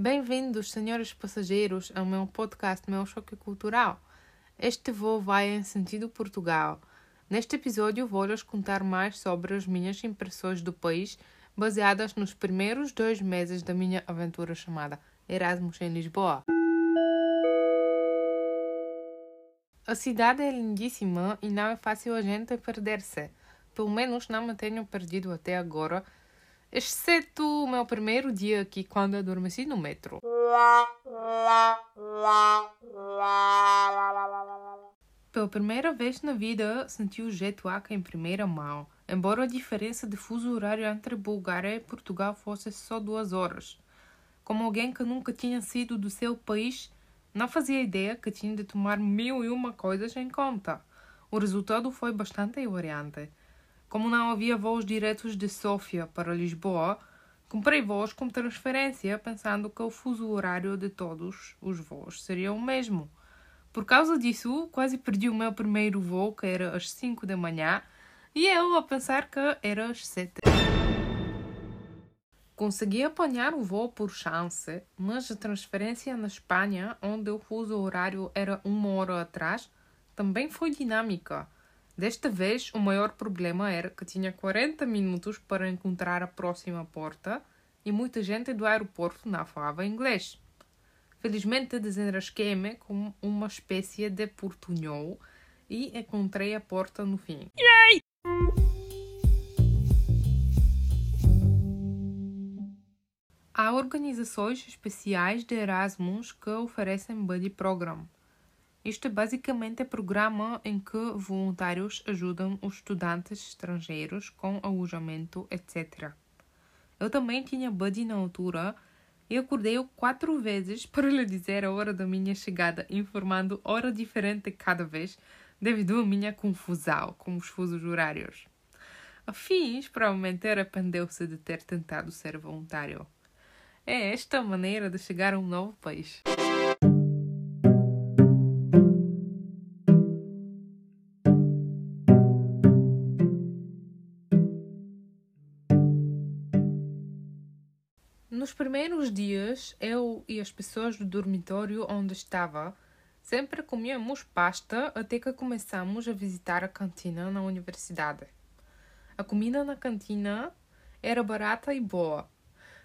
Bem-vindos, senhores passageiros, ao meu podcast Meu Choque Cultural. Este voo vai em sentido Portugal. Neste episódio vou-lhes contar mais sobre as minhas impressões do país, baseadas nos primeiros dois meses da minha aventura chamada Erasmus em Lisboa. A cidade é lindíssima e não é fácil a gente perder-se. Pelo menos não me tenho perdido até agora, exceto o meu primeiro dia aqui quando adormeci no metro. Pela primeira vez na vida senti o jet lag em primeira mão, embora a diferença de fuso horário entre Bulgária e Portugal fosse só duas horas. Como alguém que nunca tinha sido do seu país, não fazia ideia que tinha de tomar mil e uma coisas em conta. O resultado foi bastante variante. Como não havia voos diretos de Sofia para Lisboa, comprei voos com transferência, pensando que o fuso horário de todos os voos seria o mesmo. Por causa disso, quase perdi o meu primeiro voo, que era às 5 da manhã, e eu a pensar que era às 7. Consegui apanhar o voo por chance, mas a transferência na Espanha, onde o fuso horário era uma hora atrás, também foi dinâmica. Desta vez, o maior problema era que tinha 40 minutos para encontrar a próxima porta e muita gente do aeroporto não falava inglês. Felizmente, desenrasquei-me com uma espécie de portunhol e encontrei a porta no fim. Yay! Há organizações especiais de Erasmus que oferecem Buddy Program. Isto é basicamente um programa em que voluntários ajudam os estudantes estrangeiros com alojamento, etc. Eu também tinha Buddy na altura e acordei-o quatro vezes para lhe dizer a hora da minha chegada, informando hora diferente cada vez, devido à minha confusão com os fusos horários. A fins, provavelmente arrependeu-se de ter tentado ser voluntário. É esta a maneira de chegar a um novo país. Nos primeiros dias, eu e as pessoas do dormitório onde estava sempre comíamos pasta até que começamos a visitar a cantina na universidade. A comida na cantina era barata e boa,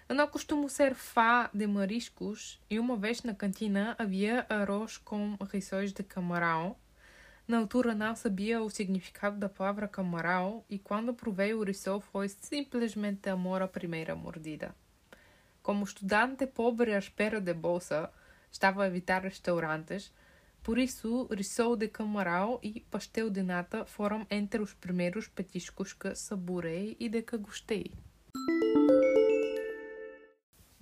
eu não costumo ser fã de mariscos e uma vez na cantina havia arroz com rissóis de camarão. Na altura não sabia o significado da palavra camarão e quando provei o rissol foi simplesmente amor à primeira mordida. Como estudante pobre à espera de bolsa, estava a evitar restaurantes, por isso rissol de camarão e pastel de nata foram entre os primeiros petiscos que saborei e de que gostei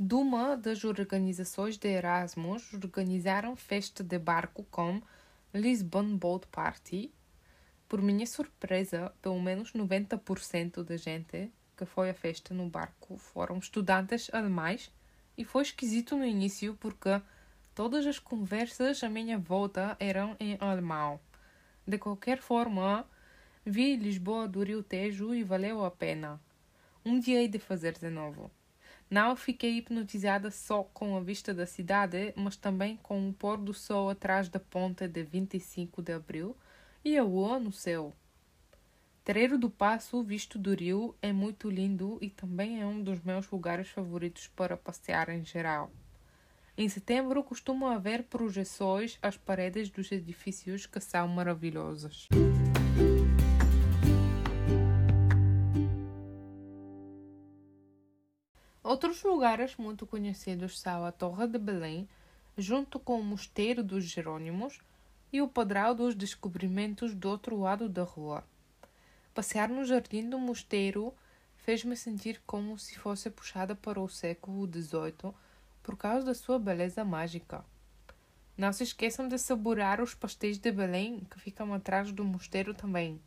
de uma das organizações de Erasmus organizaram festa de barco com Lisbon Boat Party. Por minha surpresa, pelo menos 90% da gente que foi à festa no barco foram estudantes alemães e foi esquisito no início porque todas as conversas à minha volta eram em alemão. De qualquer forma, vi Lisboa do Rio Tejo e valeu a pena. Um dia hei de fazer de novo. Não fiquei hipnotizada só com a vista da cidade, mas também com o pôr do sol atrás da ponte de 25 de abril e a lua no céu. Terreiro do Passo, visto do Rio, é muito lindo e também é um dos meus lugares favoritos para passear em geral. Em setembro costuma haver projeções às paredes dos edifícios que são maravilhosas. Outros lugares muito conhecidos são a Torre de Belém, junto com o Mosteiro dos Jerônimos e o Padrão dos Descobrimentos do outro lado da rua. Passear no jardim do mosteiro fez-me sentir como se fosse puxada para o século XVIII por causa da sua beleza mágica. Não se esqueçam de saborear os pastéis de Belém que ficam atrás do mosteiro também.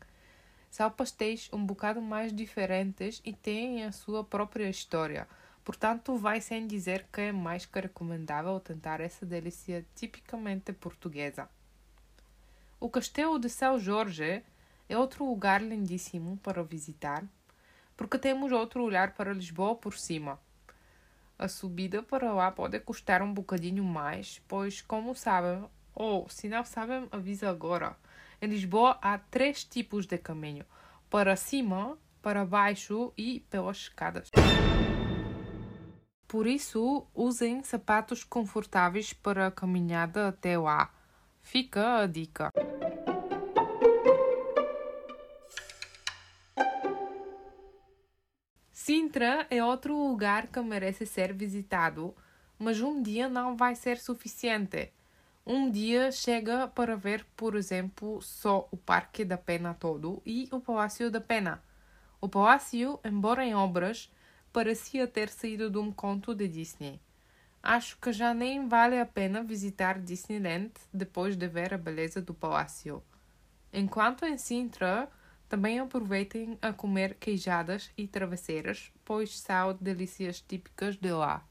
São pastéis um bocado mais diferentes e têm a sua própria história Portanto, vai sem dizer que é mais que recomendável tentar essa delícia tipicamente portuguesa. O Castelo de São Jorge é outro lugar lindíssimo para visitar, porque temos outro olhar para Lisboa por cima. A subida para lá pode custar um bocadinho mais, pois, como sabem, ou se não sabem, avisa agora. Em Lisboa há três tipos de caminho: para cima, para baixo e pelas escadas. Por isso, usem sapatos confortáveis para a caminhada até lá. Fica a dica. Sintra é outro lugar que merece ser visitado, mas um dia não vai ser suficiente. Um dia chega para ver, por exemplo, só o Parque da Pena todo e o Palácio da Pena. O palácio, embora em obras, parecia ter saído de um conto de Disney. Acho que já nem vale a pena visitar Disneyland depois de ver a beleza do palácio. Enquanto em Sintra, também aproveitem a comer queijadas e travesseiras, pois são delícias típicas de lá.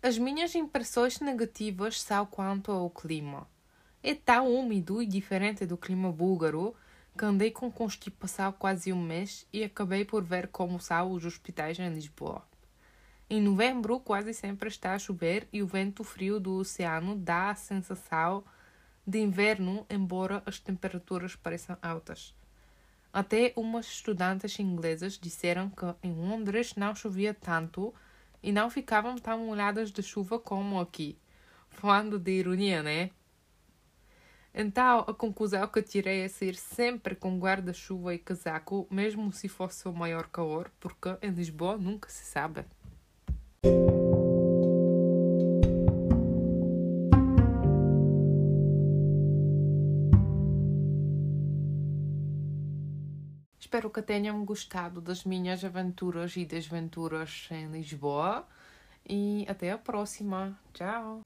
As minhas impressões negativas são quanto ao clima. É tão úmido e diferente do clima búlgaro que andei com constipação quase um mês e acabei por ver como são os hospitais em Lisboa. Em novembro, quase sempre está a chover e o vento frio do oceano dá a sensação de inverno, embora as temperaturas pareçam altas. Até umas estudantes inglesas disseram que em Londres não chovia tanto e não ficavam tão molhadas de chuva como aqui. Falando de ironia, né? Então, a conclusão que tirei é sair sempre com guarda-chuva e casaco, mesmo se fosse o maior calor, porque em Lisboa nunca se sabe. Espero que tenham gostado das minhas aventuras e desventuras em Lisboa. E até a próxima. Tchau!